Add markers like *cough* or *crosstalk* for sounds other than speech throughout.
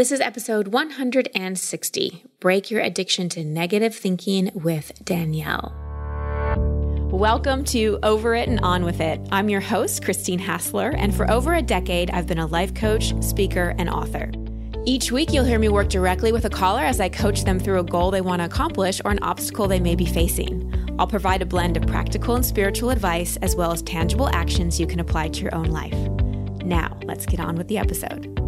This is episode 160 Break Your Addiction to Negative Thinking with Danielle. Welcome to Over It and On With It. I'm your host, Christine Hassler, and for over a decade, I've been a life coach, speaker, and author. Each week, you'll hear me work directly with a caller as I coach them through a goal they want to accomplish or an obstacle they may be facing. I'll provide a blend of practical and spiritual advice as well as tangible actions you can apply to your own life. Now, let's get on with the episode.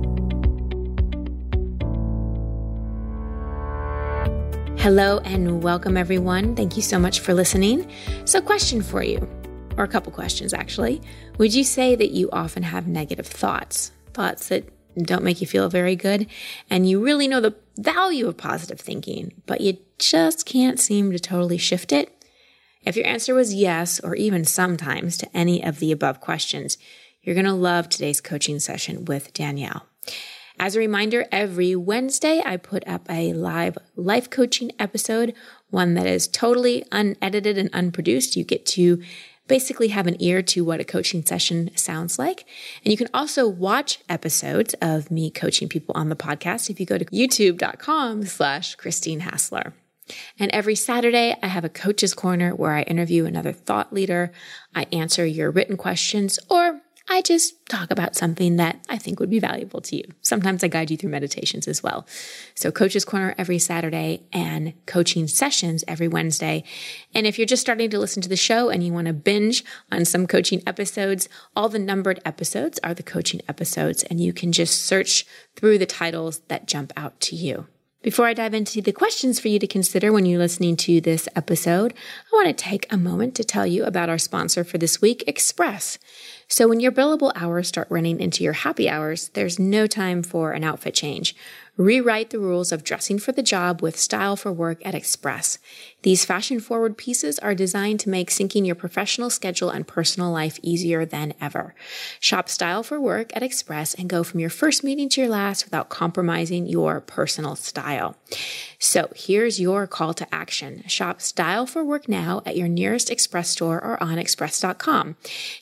Hello and welcome, everyone. Thank you so much for listening. So, question for you, or a couple questions actually. Would you say that you often have negative thoughts, thoughts that don't make you feel very good, and you really know the value of positive thinking, but you just can't seem to totally shift it? If your answer was yes, or even sometimes to any of the above questions, you're going to love today's coaching session with Danielle. As a reminder, every Wednesday I put up a live life coaching episode, one that is totally unedited and unproduced. You get to basically have an ear to what a coaching session sounds like. And you can also watch episodes of me coaching people on the podcast if you go to youtube.com slash Christine Hassler. And every Saturday, I have a coach's corner where I interview another thought leader. I answer your written questions or I just talk about something that I think would be valuable to you. Sometimes I guide you through meditations as well. So Coach's Corner every Saturday and coaching sessions every Wednesday. And if you're just starting to listen to the show and you want to binge on some coaching episodes, all the numbered episodes are the coaching episodes and you can just search through the titles that jump out to you. Before I dive into the questions for you to consider when you're listening to this episode, I want to take a moment to tell you about our sponsor for this week, Express. So when your billable hours start running into your happy hours, there's no time for an outfit change. Rewrite the rules of dressing for the job with style for work at Express. These fashion forward pieces are designed to make syncing your professional schedule and personal life easier than ever. Shop style for work at Express and go from your first meeting to your last without compromising your personal style. So here's your call to action. Shop style for work now at your nearest Express store or on express.com.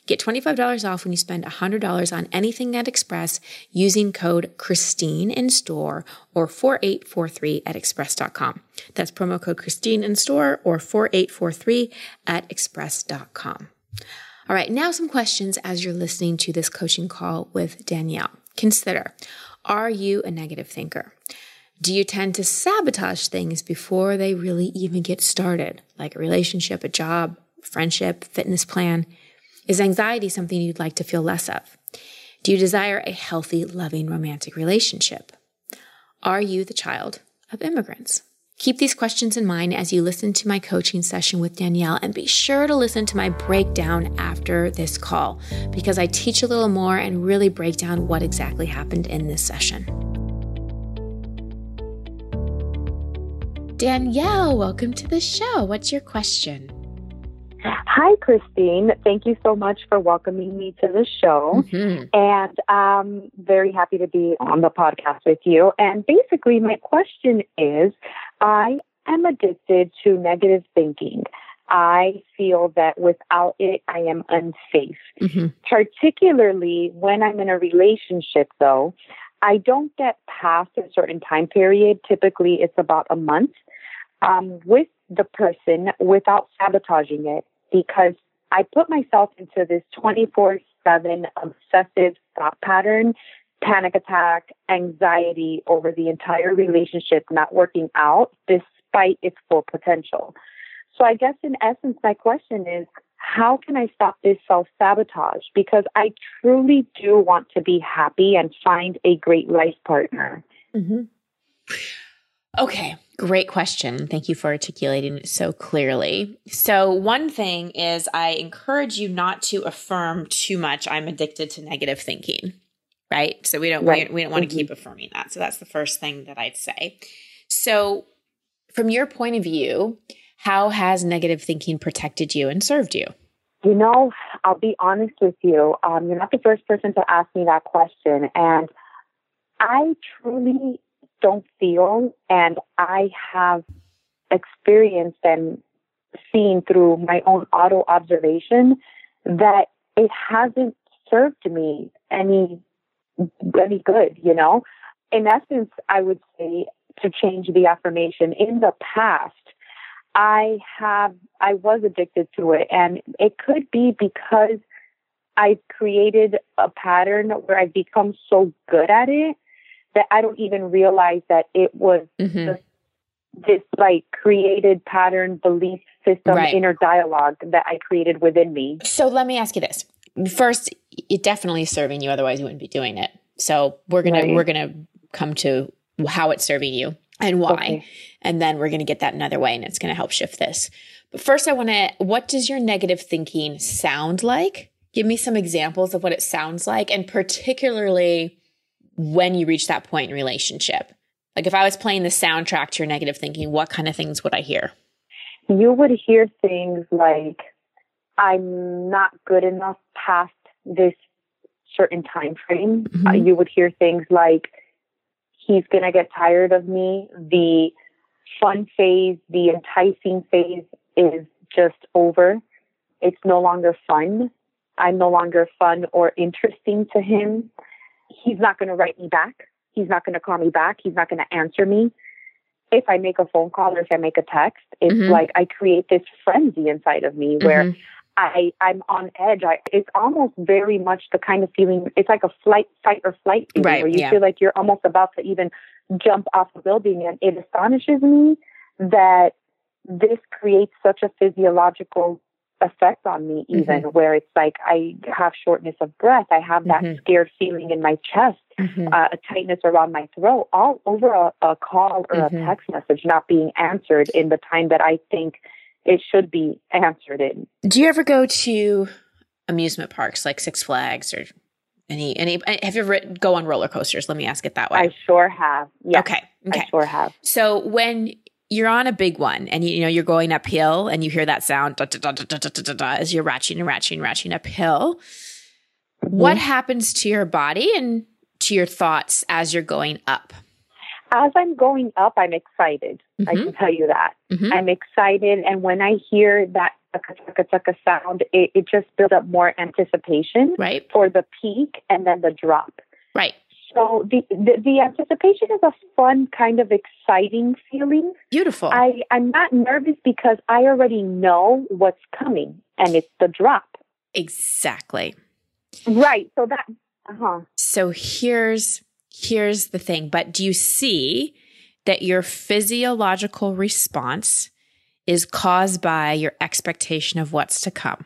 Get $25 off when you spend $100 on anything at Express using code Christine in store or 4843 at express.com. That's promo code Christine in store or 4843 at express.com. All right, now some questions as you're listening to this coaching call with Danielle. Consider, are you a negative thinker? Do you tend to sabotage things before they really even get started, like a relationship, a job, friendship, fitness plan? Is anxiety something you'd like to feel less of? Do you desire a healthy, loving, romantic relationship? Are you the child of immigrants? Keep these questions in mind as you listen to my coaching session with Danielle and be sure to listen to my breakdown after this call because I teach a little more and really break down what exactly happened in this session. Danielle, welcome to the show. What's your question? Hi, Christine. Thank you so much for welcoming me to the show. Mm-hmm. And I'm very happy to be on the podcast with you. And basically, my question is I am addicted to negative thinking. I feel that without it, I am unsafe. Mm-hmm. Particularly when I'm in a relationship, though, I don't get past a certain time period. Typically, it's about a month um, with the person without sabotaging it because I put myself into this 24 7 obsessive thought pattern, panic attack, anxiety over the entire relationship not working out despite its full potential. So I guess in essence, my question is, how can I stop this self sabotage? Because I truly do want to be happy and find a great life partner. Mm-hmm. Okay, great question. Thank you for articulating it so clearly. So, one thing is I encourage you not to affirm too much I'm addicted to negative thinking, right? So, we don't right. we, we, don't want to mm-hmm. keep affirming that. So, that's the first thing that I'd say. So, from your point of view, how has negative thinking protected you and served you? You know, I'll be honest with you. Um, you're not the first person to ask me that question. And I truly don't feel, and I have experienced and seen through my own auto observation that it hasn't served me any any good, you know. in essence, I would say to change the affirmation in the past, I have, I was addicted to it. And it could be because I've created a pattern where I've become so good at it that I don't even realize that it was mm-hmm. this, this like created pattern belief system right. inner dialogue that I created within me. So let me ask you this. First, it definitely is serving you, otherwise you wouldn't be doing it. So we're gonna right. we're gonna come to how it's serving you and why. Okay. And then we're gonna get that another way and it's gonna help shift this. But first I wanna what does your negative thinking sound like? Give me some examples of what it sounds like, and particularly when you reach that point in relationship. Like if I was playing the soundtrack to your negative thinking, what kind of things would I hear? You would hear things like, I'm not good enough past this certain time frame. Mm-hmm. Uh, you would hear things like, he's going to get tired of me. The fun phase, the enticing phase is just over. It's no longer fun. I'm no longer fun or interesting to him. He's not going to write me back. He's not going to call me back. He's not going to answer me. If I make a phone call or if I make a text, it's mm-hmm. like I create this frenzy inside of me where mm-hmm. I I'm on edge. I, it's almost very much the kind of feeling. It's like a flight, fight or flight feeling, right, where you yeah. feel like you're almost about to even jump off a building, and it astonishes me that this creates such a physiological effect on me even mm-hmm. where it's like I have shortness of breath. I have that mm-hmm. scared feeling in my chest, mm-hmm. uh, a tightness around my throat, all over a, a call or a mm-hmm. text message not being answered in the time that I think it should be answered in. Do you ever go to amusement parks like Six Flags or any any have you ever go on roller coasters? Let me ask it that way. I sure have. Okay. Okay. I sure have. So when you're on a big one and you, you know you're going uphill and you hear that sound da, da, da, as you're ratcheting and ratcheting and ratcheting uphill mm-hmm. what happens to your body and to your thoughts as you're going up as i'm going up i'm excited mm-hmm. i can tell you that mm-hmm. i'm excited and when i hear that tucka tucka sound it, it just builds up more anticipation right. for the peak and then the drop right so the, the, the anticipation is a fun kind of exciting feeling. Beautiful. I I'm not nervous because I already know what's coming, and it's the drop. Exactly. Right. So that. Uh-huh. So here's here's the thing. But do you see that your physiological response is caused by your expectation of what's to come?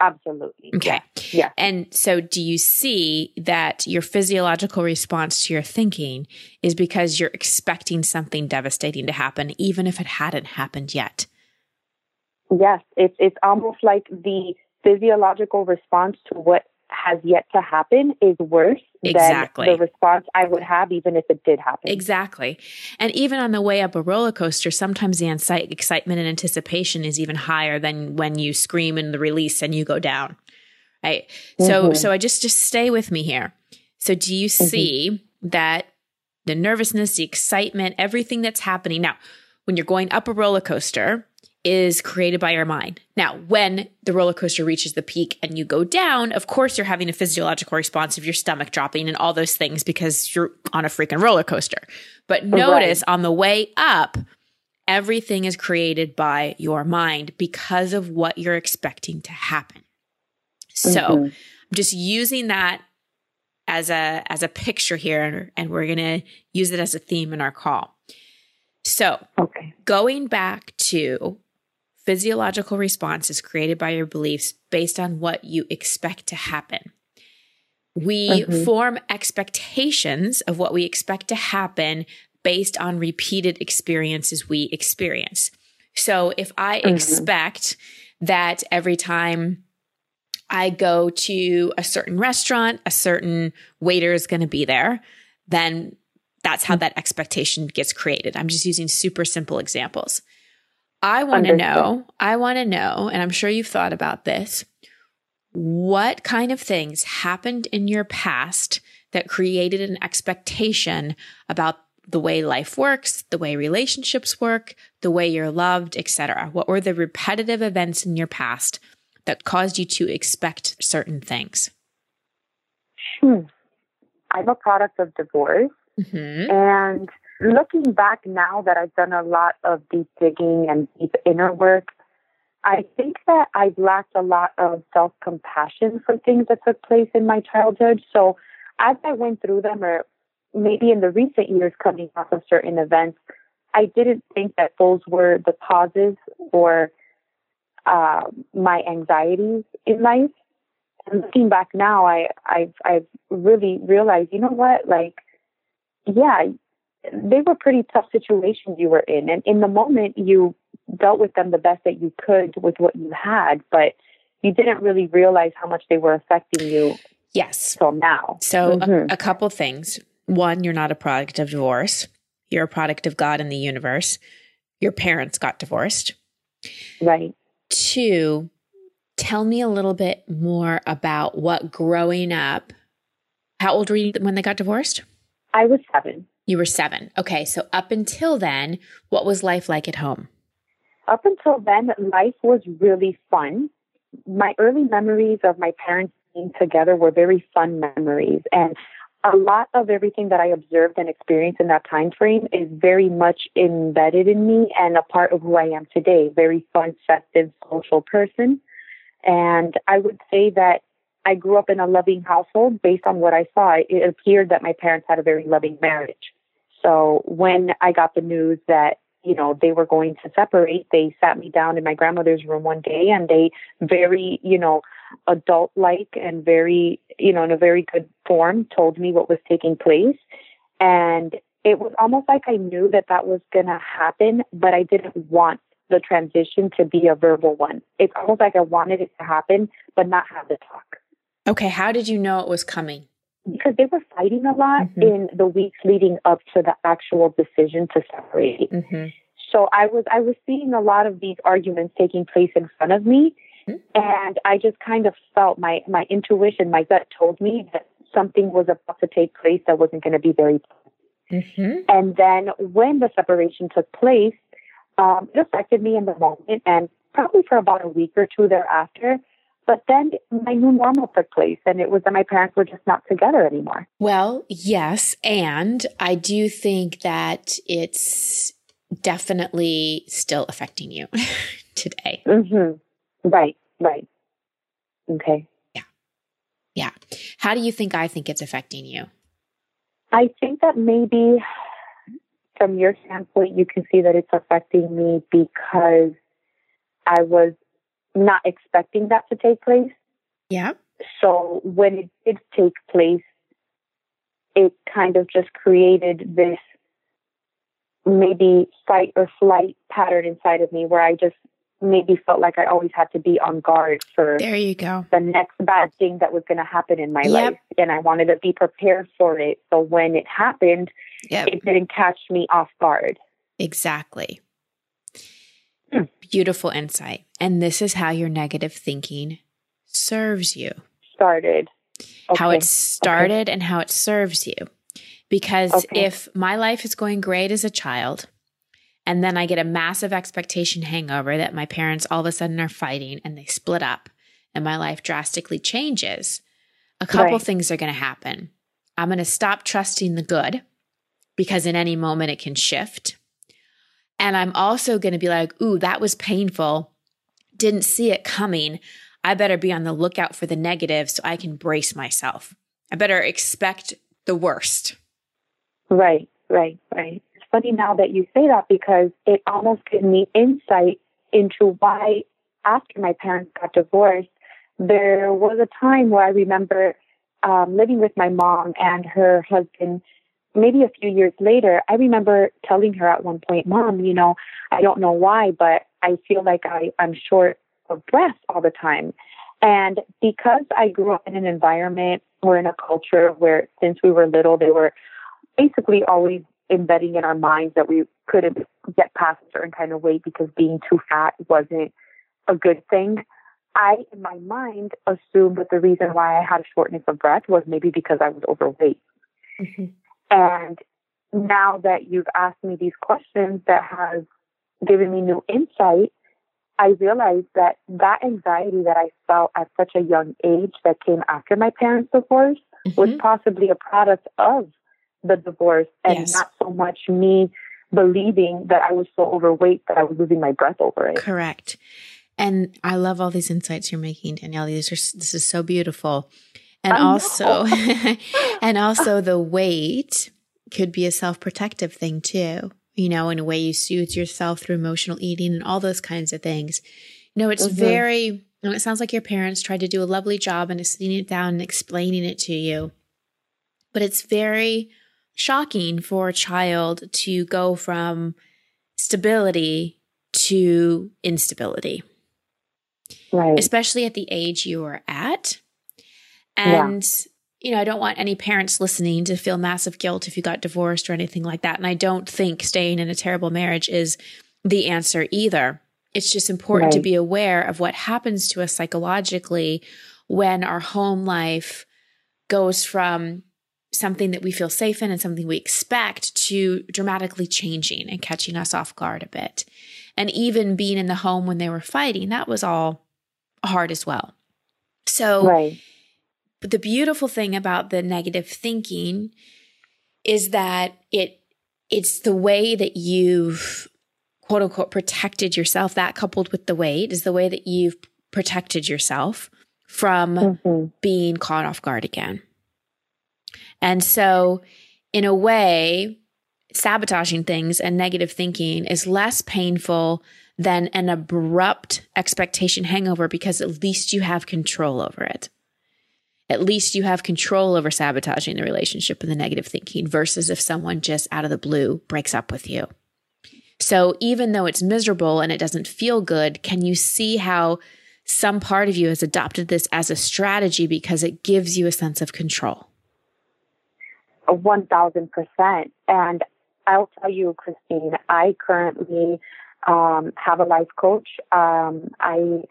Absolutely. Okay. Yeah. And so do you see that your physiological response to your thinking is because you're expecting something devastating to happen, even if it hadn't happened yet? Yes. It's, it's almost like the physiological response to what has yet to happen is worse exactly. than the response I would have even if it did happen. Exactly. And even on the way up a roller coaster, sometimes the excitement and anticipation is even higher than when you scream in the release and you go down. Right. So mm-hmm. so I just just stay with me here. So do you mm-hmm. see that the nervousness, the excitement, everything that's happening now when you're going up a roller coaster, is created by your mind. Now, when the roller coaster reaches the peak and you go down, of course, you're having a physiological response of your stomach dropping and all those things because you're on a freaking roller coaster. But notice right. on the way up, everything is created by your mind because of what you're expecting to happen. So mm-hmm. I'm just using that as a as a picture here and we're going to use it as a theme in our call. So, okay. going back to physiological response is created by your beliefs based on what you expect to happen. We mm-hmm. form expectations of what we expect to happen based on repeated experiences we experience. So if I mm-hmm. expect that every time I go to a certain restaurant, a certain waiter is going to be there, then that's how mm. that expectation gets created. I'm just using super simple examples. I want to know, I want to know, and I'm sure you've thought about this. What kind of things happened in your past that created an expectation about the way life works, the way relationships work, the way you're loved, etc.? What were the repetitive events in your past that caused you to expect certain things? Hmm. I'm a product of divorce. Mm-hmm. And looking back now that I've done a lot of deep digging and deep inner work, I think that I've lacked a lot of self compassion for things that took place in my childhood. So as I went through them, or maybe in the recent years coming off of certain events, I didn't think that those were the causes or uh, my anxieties in life. And looking back now, I, I've, I've really realized, you know what, like, yeah, they were pretty tough situations you were in. And in the moment, you dealt with them the best that you could with what you had, but you didn't really realize how much they were affecting you. Yes. Till now. So, mm-hmm. a, a couple things. One, you're not a product of divorce, you're a product of God and the universe. Your parents got divorced. Right. Two, tell me a little bit more about what growing up. How old were you when they got divorced? I was seven. You were seven. Okay. So up until then, what was life like at home? Up until then, life was really fun. My early memories of my parents being together were very fun memories. And a lot of everything that I observed and experienced in that time frame is very much embedded in me and a part of who I am today. Very fun, festive, social person. And I would say that I grew up in a loving household based on what I saw. It appeared that my parents had a very loving marriage. So when I got the news that, you know, they were going to separate, they sat me down in my grandmother's room one day and they very, you know, adult like and very, you know, in a very good form told me what was taking place. And it was almost like I knew that that was going to happen, but I didn't want the transition to be a verbal one. It's almost like I wanted it to happen, but not have the talk. Okay. How did you know it was coming? Because they were fighting a lot mm-hmm. in the weeks leading up to the actual decision to separate. Mm-hmm. So I was I was seeing a lot of these arguments taking place in front of me, mm-hmm. and I just kind of felt my my intuition, my gut told me that something was about to take place that wasn't going to be very. Mm-hmm. And then when the separation took place, um, it affected me in the moment, and probably for about a week or two thereafter. But then my new normal took place, and it was that my parents were just not together anymore. Well, yes. And I do think that it's definitely still affecting you *laughs* today. Mm-hmm. Right, right. Okay. Yeah. Yeah. How do you think I think it's affecting you? I think that maybe from your standpoint, you can see that it's affecting me because I was not expecting that to take place. Yeah. So when it did take place, it kind of just created this maybe fight or flight pattern inside of me where I just maybe felt like I always had to be on guard for there you go the next bad thing that was going to happen in my yep. life and I wanted to be prepared for it so when it happened yep. it didn't catch me off guard exactly Beautiful insight. And this is how your negative thinking serves you. Started. Okay. How it started okay. and how it serves you. Because okay. if my life is going great as a child, and then I get a massive expectation hangover that my parents all of a sudden are fighting and they split up and my life drastically changes, a couple right. things are going to happen. I'm going to stop trusting the good because in any moment it can shift. And I'm also going to be like, ooh, that was painful. Didn't see it coming. I better be on the lookout for the negative so I can brace myself. I better expect the worst. Right, right, right. It's funny now that you say that because it almost gave me insight into why, after my parents got divorced, there was a time where I remember um, living with my mom and her husband maybe a few years later, I remember telling her at one point, Mom, you know, I don't know why, but I feel like I, I'm short of breath all the time. And because I grew up in an environment or in a culture where since we were little, they were basically always embedding in our minds that we couldn't get past a certain kind of weight because being too fat wasn't a good thing. I, in my mind, assumed that the reason why I had a shortness of breath was maybe because I was overweight. Mm-hmm. And now that you've asked me these questions that have given me new insight, I realized that that anxiety that I felt at such a young age that came after my parents' divorce mm-hmm. was possibly a product of the divorce and Yes. not so much me believing that I was so overweight that I was losing my breath over it. Correct. And I love all these insights you're making, Danielle. These are this is so beautiful. And I also *laughs* and also the weight could be a self-protective thing too. You know, in a way you soothe yourself through emotional eating and all those kinds of things. You know, it's Mhm. very and it sounds like your parents tried to do a lovely job in sitting it down and explaining it to you. But it's very shocking for a child to go from stability to instability, Right. especially at the age you are at. Yeah. And, you know, I don't want any parents listening to feel massive guilt if you got divorced or anything like that. And I don't think staying in a terrible marriage is the answer either. It's just important to be aware of what happens to us psychologically when our home life goes from something that we feel safe in and something we expect to dramatically changing and catching us off guard a bit. And even being in the home when they were fighting, that was all hard as well. So, right. But the beautiful thing about the negative thinking is that it it's the way that you've quote unquote protected yourself. That coupled with the weight is the way that you've protected yourself from Mhm. being caught off guard again. And so, in a way, sabotaging things and negative thinking is less painful than an abrupt expectation hangover because at least you have control over it. At least you have control over sabotaging the relationship and the negative thinking versus if someone just out of the blue breaks up with you. So, even though it's miserable and it doesn't feel good, can you see how some part of you has adopted this as a strategy because it gives you a sense of control? One thousand percent. And I'll tell you, Christine, I currently um, have a life coach. Um, I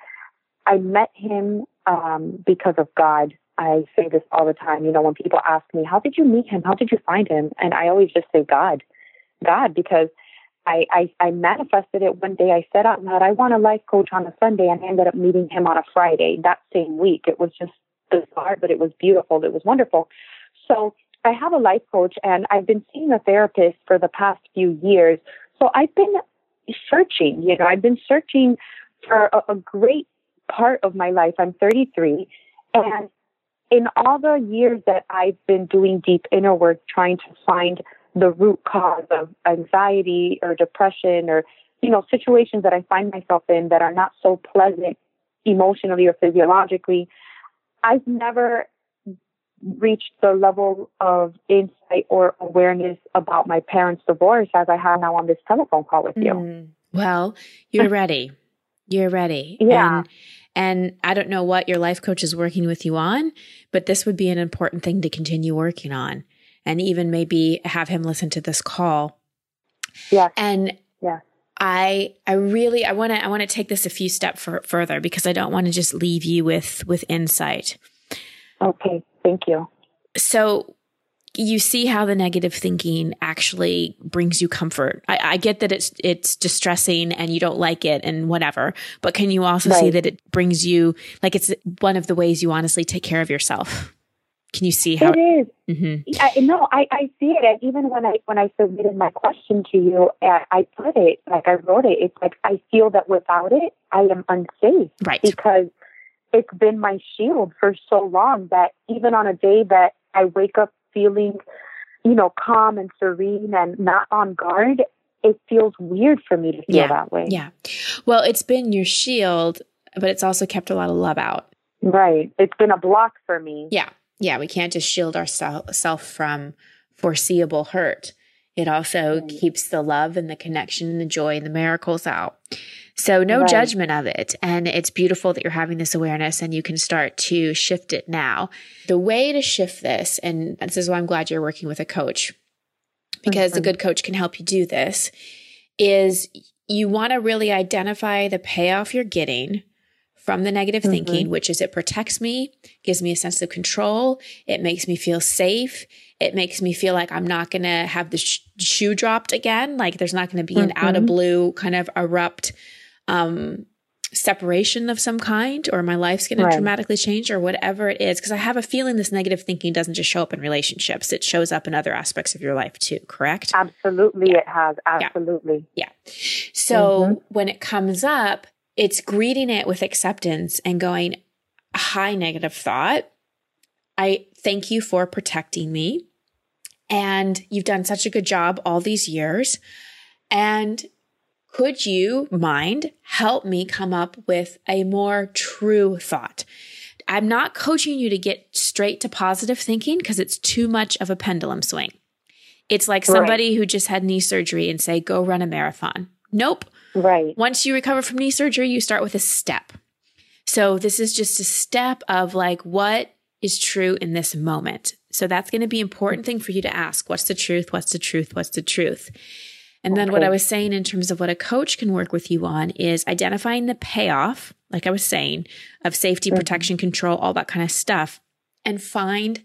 I met him um, because of God. I say this all the time. You know, when people ask me, "How did you meet him? How did you find him?" and I always just say, "God, God," because I, I, I manifested it one day. I said out loud, I want a life coach on a Sunday, and I ended up meeting him on a Friday that same week. It was just bizarre, but it was beautiful. It was wonderful. So I have a life coach, and I've been seeing a therapist for the past few years. So I've been searching, you know, I've been searching for a, a great part of my life. I'm 33, and in all the years that I've been doing deep inner work, trying to find the root cause of anxiety or depression or, you know, situations that I find myself in that are not so pleasant emotionally or physiologically, I've never reached the level of insight or awareness about my parents' divorce as I have now on this telephone call with you. Mm. Well, you're ready. You're ready. Yeah. And, and I don't know what your life coach is working with you on, but this would be an important thing to continue working on. And even maybe have him listen to this call. Yes. And yeah. I I really I want to I want to take this a few steps fur further because I don't want to just leave you with with insight. Okay. Thank you. So you see how the negative thinking actually brings you comfort. I, I get that it's it's distressing and you don't like it and whatever, but can you also see that it brings you like it's one of the ways you honestly take care of yourself? Can you see how? It is. Mhm. I, no, I, I see it. And even when I when I submitted my question to you, I put it like I wrote it. It's like I feel that without it, I am unsafe Right. because it's been my shield for so long that even on a day that I wake up feeling, you know, calm and serene and not on guard, it feels weird for me to feel Yeah. that way. Yeah. Well, it's been your shield, but it's also kept a lot of love out. Right. It's been a block for me. Yeah. Yeah. We can't just shield ourselves from foreseeable hurt. It also Right. keeps the love and the connection and the joy and the miracles out. So, no Right. judgment of it. And it's beautiful that you're having this awareness and you can start to shift it now. The way to shift this, and this is why I'm glad you're working with a coach, because a Mhm. good coach can help you do this, is you want to really identify the payoff you're getting from the negative Mhm. thinking, which is it protects me, gives me a sense of control, it makes me feel safe, it makes me feel like I'm not going to have the sh- shoe dropped again, like there's not going to be an out of blue kind of erupt um, separation of some kind or my life's going right. to dramatically change or whatever it is because i have a feeling this negative thinking doesn't just show up in relationships it shows up in other aspects of your life too correct absolutely yeah. it has absolutely yeah, yeah. so mm-hmm. when it comes up it's greeting it with acceptance and going Hi, negative thought i thank you for protecting me and you've done such a good job all these years and could you mind help me come up with a more true thought? I'm not coaching you to get straight to positive thinking because it's too much of a pendulum swing. It's like somebody right. who just had knee surgery and say, go run a marathon. Nope. Right. Once you recover from knee surgery, you start with a step. So this is just a step of like, what is true in this moment? So that's going to be important thing for you to ask. What's the truth? What's the truth? What's the truth? And then okay. what I was saying in terms of what a coach can work with you on is identifying the payoff, like I was saying, of safety, mm-hmm. protection, control, all that kind of stuff, and find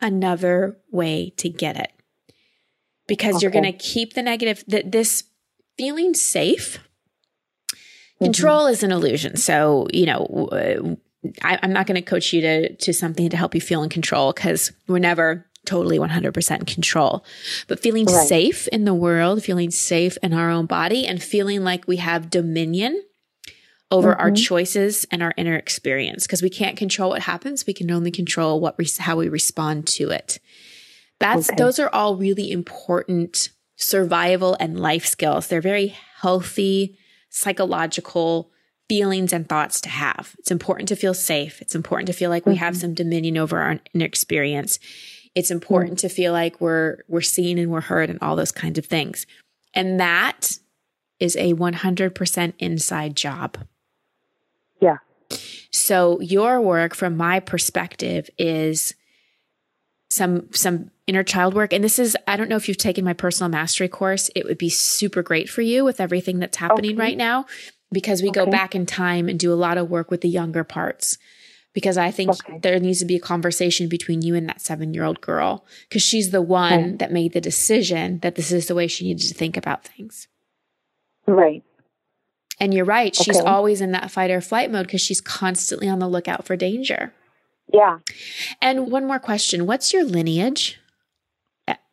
another way to get it. Because okay. you're going to keep the negative, that this feeling safe. Mm-hmm. Control is an illusion. So, you know, I, am not going to coach you to, to something to help you feel in control because we're never totally 100% control. But feeling right. safe in the world, feeling safe in our own body, and feeling like we have dominion over mm-hmm. our choices and our inner experience because we can't control what happens. We can only control what re- how we respond to it. That's okay. those are all really important survival and life skills. They're very healthy psychological feelings and thoughts to have. It's important to feel safe. It's important to feel like we mm-hmm. have some dominion over our experience. It's important to feel like we're we're seen and we're heard and all those kinds of things. And that is a 100% inside job. Yeah. So your work from my perspective is some some inner child work and this is I don't know if you've taken my personal mastery course it would be super great for you with everything that's happening okay. right now because we okay. go back in time and do a lot of work with the younger parts because I think okay. there needs to be a conversation between you and that seven year old girl because she's the one that made the decision that this is the way she needed to think about things. Right. And you're right. She's always in that fight or flight mode because she's constantly on the lookout for danger. Yeah. And one more question What's your lineage,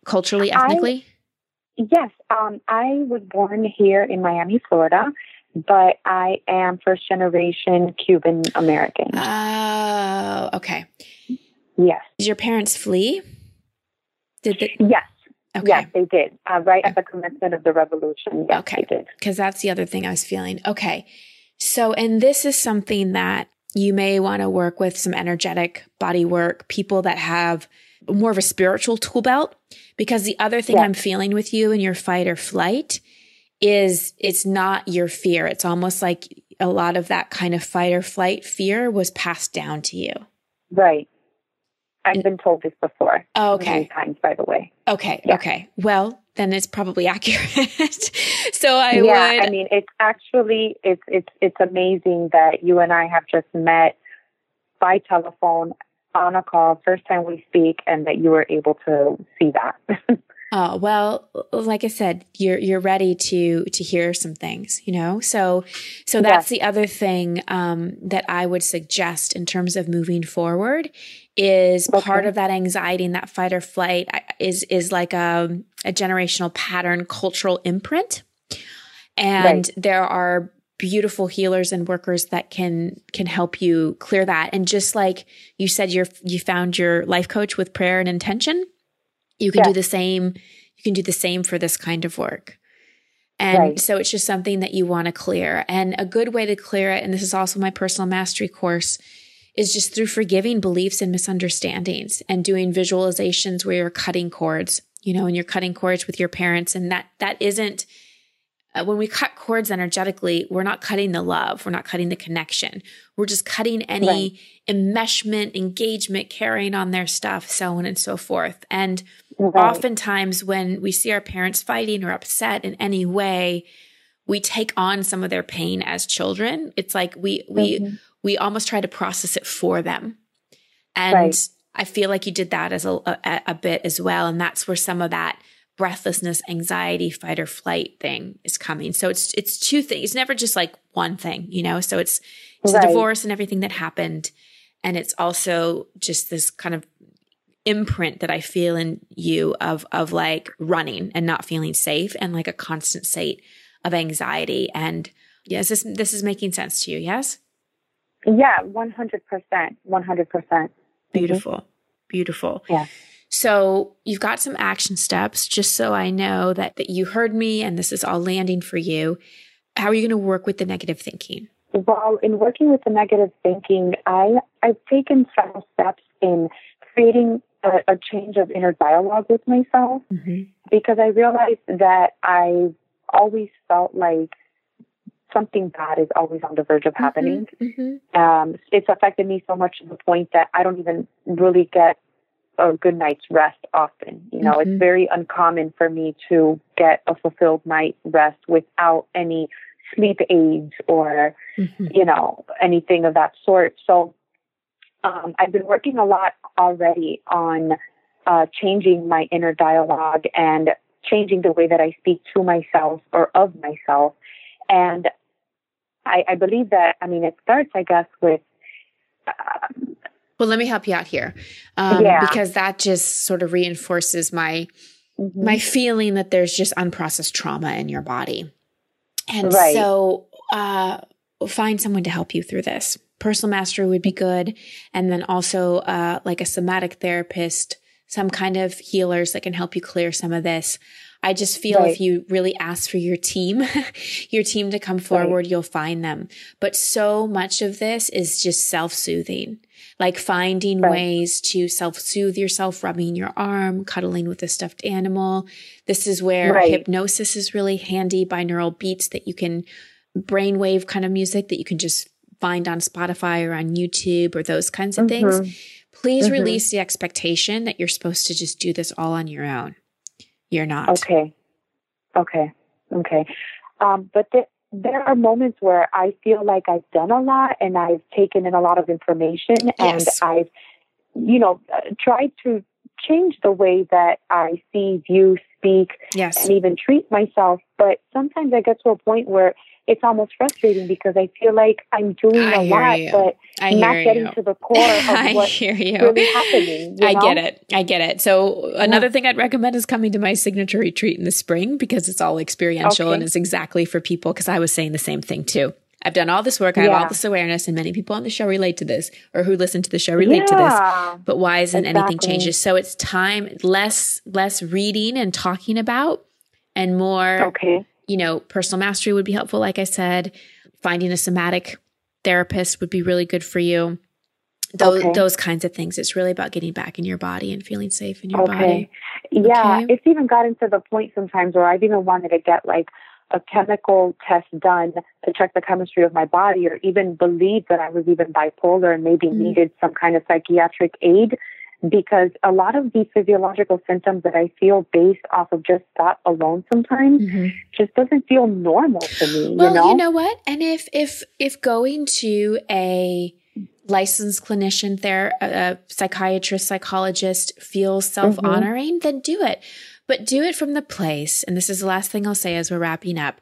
culturally, ethnically? I, yes. Um, I was born here in Miami, Florida but I am first generation Cuban American. Oh, okay. Yes. Did your parents flee? Did they? Yes. Okay. Yes, they did. Uh, right at the commencement of the revolution. Yes, okay. Because that's the other thing I was feeling. Okay. So, and this is something that you may want to work with some energetic body work, people that have more of a spiritual tool belt. Because the other thing yes. I'm feeling with you in your fight or flight is it's not your fear. It's almost like a lot of that kind of fight or flight fear was passed down to you. Right. I've been told this before. Oh, okay. Many times, by the way. Okay. Yeah. Okay. Well, then it's probably *laughs* accurate. so I yeah, would. I mean, it's actually it's it's it's amazing that you and I have just met by telephone on a call, first time we speak, and that you were able to see that. *laughs* Oh, well, like I said, you're you're ready to to hear some things, you know? So so that's yes. the other thing um, that I would suggest in terms of moving forward is okay. part of that anxiety and that fight or flight is is like a, a generational pattern cultural imprint. And right. there are beautiful healers and workers that can can help you clear that. And just like you said you're you found your life coach with prayer and intention, you can do the same. You can do the same for this kind of work. And right. so it's just something that you want to clear. And a good way to clear it, and this is also my personal mastery course, is just through forgiving beliefs and misunderstandings and doing visualizations where you're cutting cords, you know, and you're cutting cords with your parents. And that, that isn't, uh, when we cut cords energetically, we're not cutting the love. We're not cutting the connection. We're just cutting any right. enmeshment, engagement, carrying on their stuff, so on and so forth. And right. oftentimes when we see our parents fighting or upset in any way, we take on some of their pain as children. It's like we, we, mm-hmm. we almost try to process it for them. And right. I feel like you did that as a, a, a bit as well. And that's where some of that breathlessness, anxiety, fight or flight thing is coming. So it's it's two things. It's never just like one thing, you know. So it's it's right. divorce and everything that happened, and it's also just this kind of imprint that I feel in you of of like running and not feeling safe and like a constant state of anxiety. And yes, this this is making sense to you. Yes. Yeah, one hundred percent, one hundred percent. Mm-hmm. Beautiful, beautiful. Yeah. So you've got some action steps just so I know that, that you heard me and this is all landing for you. How are you going to work with the negative thinking? Well, in working with the negative thinking, I, I've taken several steps in creating a, a change of inner dialogue with myself mm-hmm. because I realized that I always felt like something bad is always on the verge of mm-hmm. happening. Mm-hmm. Um, it's affected me so much to the point that I don't even really get a good night's rest often. You know, mm-hmm. it's very uncommon for me to get a fulfilled night rest without any sleep aids or, mm-hmm. you know, anything of that sort. So um, I've been working a lot already on uh, changing my inner dialogue and changing the way that I speak to myself or of myself. And I, I believe that, I mean, it starts, I guess, with um, well, let me help you out here, um, yeah. because that just sort of reinforces my mm-hmm. my feeling that there's just unprocessed trauma in your body, and right. so uh, find someone to help you through this. Personal mastery would be good, and then also uh, like a somatic therapist, some kind of healers that can help you clear some of this. I just feel right. if you really ask for your team, *laughs* your team to come forward, right. you'll find them. But so much of this is just self soothing like finding right. ways to self soothe yourself, rubbing your arm, cuddling with a stuffed animal. This is where hypnosis is really handy binaural beats that you can brainwave kind of music that you can just find on Spotify or on YouTube or those kinds of mm-hmm. things. Please mm-hmm. release the expectation that you're supposed to just do this all on your own. You're not. Okay. Okay. Okay. Um, but the, there are moments where I feel like I've done a lot and I've taken in a lot of information and I've, you know, uh, tried to change the way that I see, view, speak, yes. and even treat myself. But sometimes I get to a point where it's almost frustrating because I feel like I'm doing I a lot, you. but I not getting you. to the core *laughs* of what's really happening. I know? get it. I get it. So another yeah. thing I'd recommend is coming to my signature retreat in the spring because it's all experiential okay. and it's exactly for people. Because I was saying the same thing too. I've done all this work. I yeah. have all this awareness, and many people on the show relate to this, or who listen to the show relate yeah, to this. But why isn't exactly. anything changes? So it's time less less reading and talking about, and more okay you know, personal mastery would be helpful. Like I said, finding a somatic therapist would be really good for you. Those, okay. those kinds of things. It's really about getting back in your body and feeling safe in your okay. body. Yeah. Okay? It's even gotten to the point sometimes where I've even wanted to get like a chemical test done to check the chemistry of my body or even believe that I was even bipolar and maybe mm-hmm. needed some kind of psychiatric aid because a lot of these physiological symptoms that I feel based off of just that alone sometimes mm-hmm. just doesn't feel normal to me. Well, you know? you know what? And if if if going to a licensed clinician there a, psychiatrist psychologist feels self-honoring mm-hmm. then do it but do it from the place and this is the last thing i'll say as we're wrapping up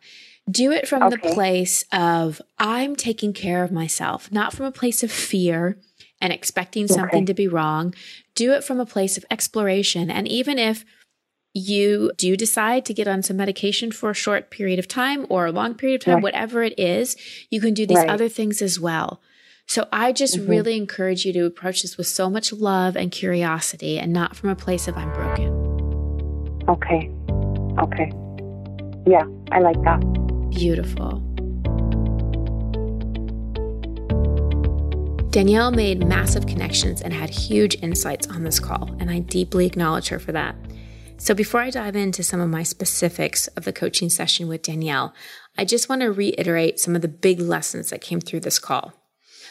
do it from okay. the place of i'm taking care of myself not from a place of fear and expecting something okay. to be wrong. Do it from a place of exploration. And even if you do decide to get on some medication for a short period of time or a long period of time, right. whatever it is, you can do these right. other things as well. So I just mm-hmm. really encourage you to approach this with so much love and curiosity and not from a place of I'm broken. Okay. Okay. Yeah, I like that. Beautiful. Danielle made massive connections and had huge insights on this call, and I deeply acknowledge her for that. So, before I dive into some of my specifics of the coaching session with Danielle, I just want to reiterate some of the big lessons that came through this call.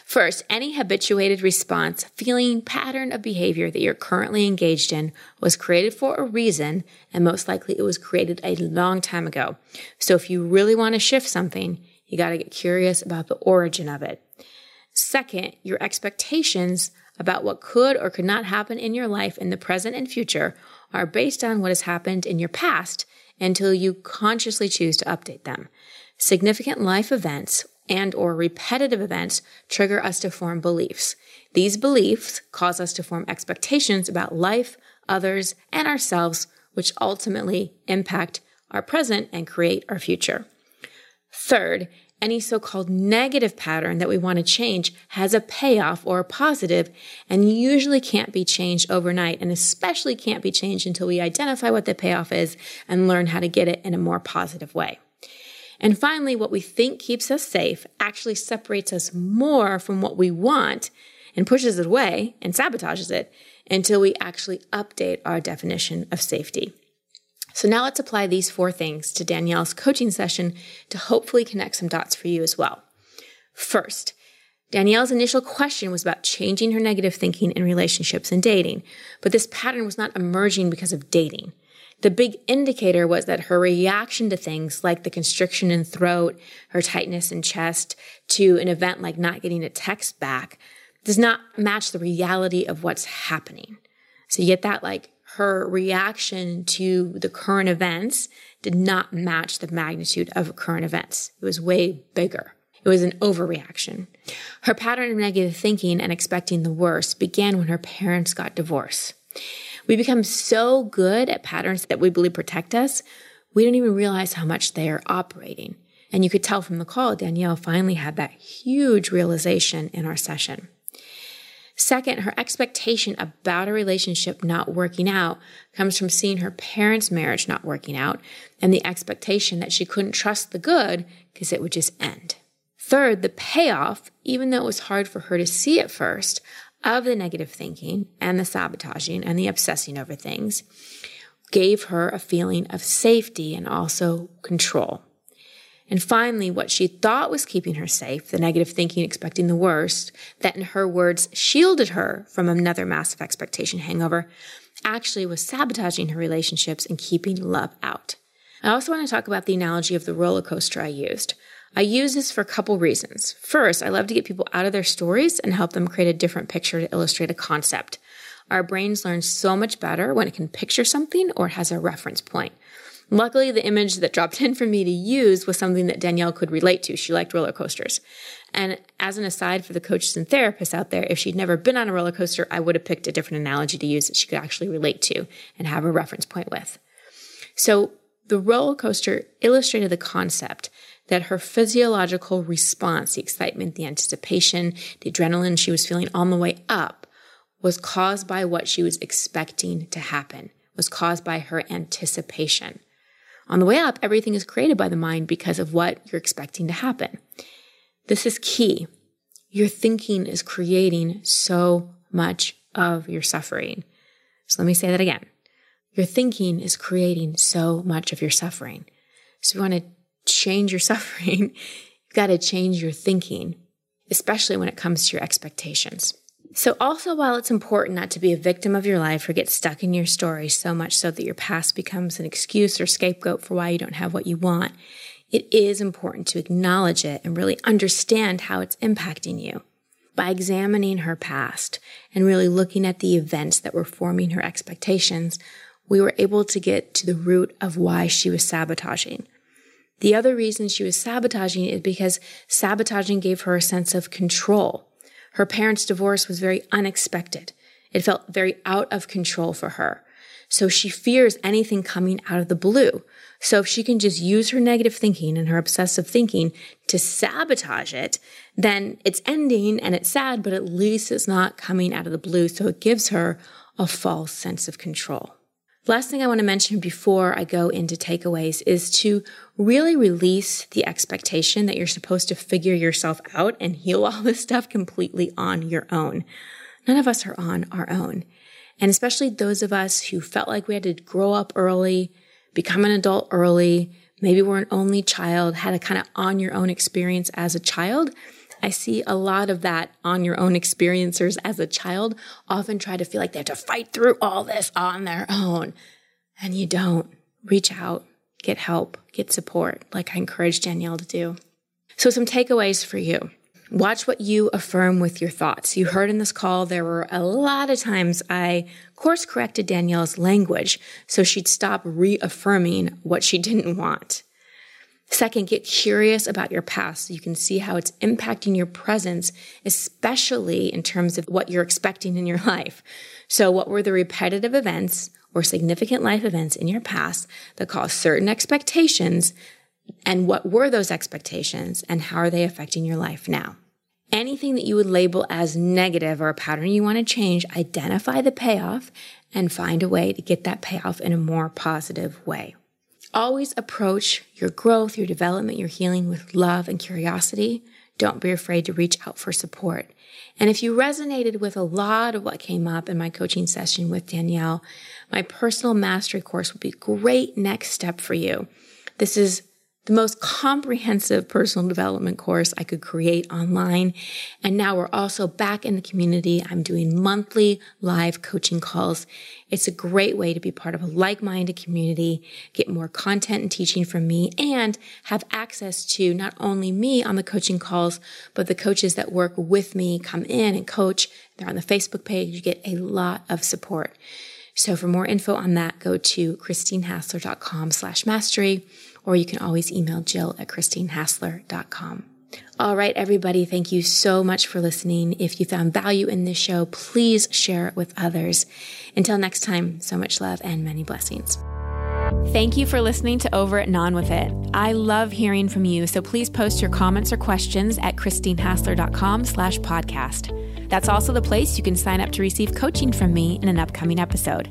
First, any habituated response, feeling, pattern of behavior that you're currently engaged in was created for a reason, and most likely it was created a long time ago. So, if you really want to shift something, you got to get curious about the origin of it. Second, your expectations about what could or could not happen in your life in the present and future are based on what has happened in your past until you consciously choose to update them. Significant life events and or repetitive events trigger us to form beliefs. These beliefs cause us to form expectations about life, others, and ourselves, which ultimately impact our present and create our future. Third, any so called negative pattern that we want to change has a payoff or a positive and usually can't be changed overnight and especially can't be changed until we identify what the payoff is and learn how to get it in a more positive way. And finally, what we think keeps us safe actually separates us more from what we want and pushes it away and sabotages it until we actually update our definition of safety. So now let's apply these four things to Danielle's coaching session to hopefully connect some dots for you as well. First, Danielle's initial question was about changing her negative thinking in relationships and dating, but this pattern was not emerging because of dating. The big indicator was that her reaction to things like the constriction in throat, her tightness in chest, to an event like not getting a text back does not match the reality of what's happening. So you get that like her reaction to the current events did not match the magnitude of current events. It was way bigger. It was an overreaction. Her pattern of negative thinking and expecting the worst began when her parents got divorced. We become so good at patterns that we believe protect us, we don't even realize how much they are operating. And you could tell from the call, Danielle finally had that huge realization in our session. Second, her expectation about a relationship not working out comes from seeing her parents' marriage not working out and the expectation that she couldn't trust the good because it would just end. Third, the payoff, even though it was hard for her to see at first, of the negative thinking and the sabotaging and the obsessing over things gave her a feeling of safety and also control. And finally, what she thought was keeping her safe, the negative thinking, expecting the worst, that in her words shielded her from another massive expectation hangover, actually was sabotaging her relationships and keeping love out. I also want to talk about the analogy of the roller coaster I used. I use this for a couple reasons. First, I love to get people out of their stories and help them create a different picture to illustrate a concept. Our brains learn so much better when it can picture something or it has a reference point. Luckily, the image that dropped *laughs* in for me to use was something that Danielle could relate to. She liked roller coasters. And as an aside for the coaches and therapists out there, if she'd never been on a roller coaster, I would have picked a different analogy to use that she could actually relate to and have a reference point with. So the roller coaster illustrated the concept that her physiological response, the excitement, the anticipation, the adrenaline she was feeling on the way up, was caused by what she was expecting to happen, was caused by her anticipation. On the way up, everything is created by the mind because of what you're expecting to happen. This is key. Your thinking is creating so much of your suffering. So let me say that again. Your thinking is creating so much of your suffering. So if you want to change your *laughs* suffering, you've got to change your thinking, especially when it comes to your expectations. So, also, while it's important not to be a victim of your life or get stuck in your story so much so that your past becomes an excuse or scapegoat for why you don't have what you want, it is important to acknowledge it and really understand how it's impacting you. By examining her past and really looking at the events that were forming her expectations, we were able to get to the root of why she was sabotaging. The other reason she was sabotaging is because sabotaging gave her a sense of control her parents' divorce was very unexpected. It felt very out of control for her. So she fears anything coming out of the blue. So if she can just use her negative thinking and her obsessive thinking to sabotage it, then it's ending and it's sad, but at least it's not coming out of the blue. So it gives her a false sense of control. Last thing I want to mention before I go into takeaways is to really release the expectation that you're supposed to figure yourself out and heal all this stuff completely on your own. None of us are on our own. And especially those of us who felt like we had to grow up early, become an adult early, maybe we're an only child, had a kind of on your own experience as a child. I see a lot of that on your own experiencers as a child often try to feel like they have to fight through all this on their own. And you don't. Reach out, get help, get support, like I encouraged Danielle to do. So, some takeaways for you. Watch what you affirm with your thoughts. You heard in this call, there were a lot of times I course corrected Danielle's language so she'd stop reaffirming what she didn't want. Second, get curious about your past so you can see how it's impacting your presence, especially in terms of what you're expecting in your *laughs* life. So, what were the repetitive events or significant life events in your past that caused certain expectations? And what were those expectations and how are they affecting your life now? Anything that you would label as negative or a pattern you want to change, identify the payoff and find a way to get that payoff in a more positive way. Always approach your growth, your development, your healing with love and curiosity. Don't be afraid to reach out for support. And if you resonated with a lot of what came up in my coaching session with Danielle, my personal mastery course would be great next step for you. This is the most comprehensive personal development course I could create online. And now we're also back in the community. I'm doing monthly live coaching calls. It's a great way to be part of a like-minded community, get more content and teaching from me, and have access to not only me on the coaching calls, but the coaches that work with me come in and coach. They're on the Facebook page. You get a lot of support. So for more info on that, go to christinehassler.com slash mastery or you can always email Jill at christinehassler.com. All right, everybody, thank you so much for listening. If you found value in this show, please share it with others. Until next time, so much love and many blessings. Thank you for listening to Over It and On With It. I love hearing from you, so please post your comments or questions at christinehassler.com slash podcast. That's also the place you can sign up to receive coaching from me in an upcoming episode.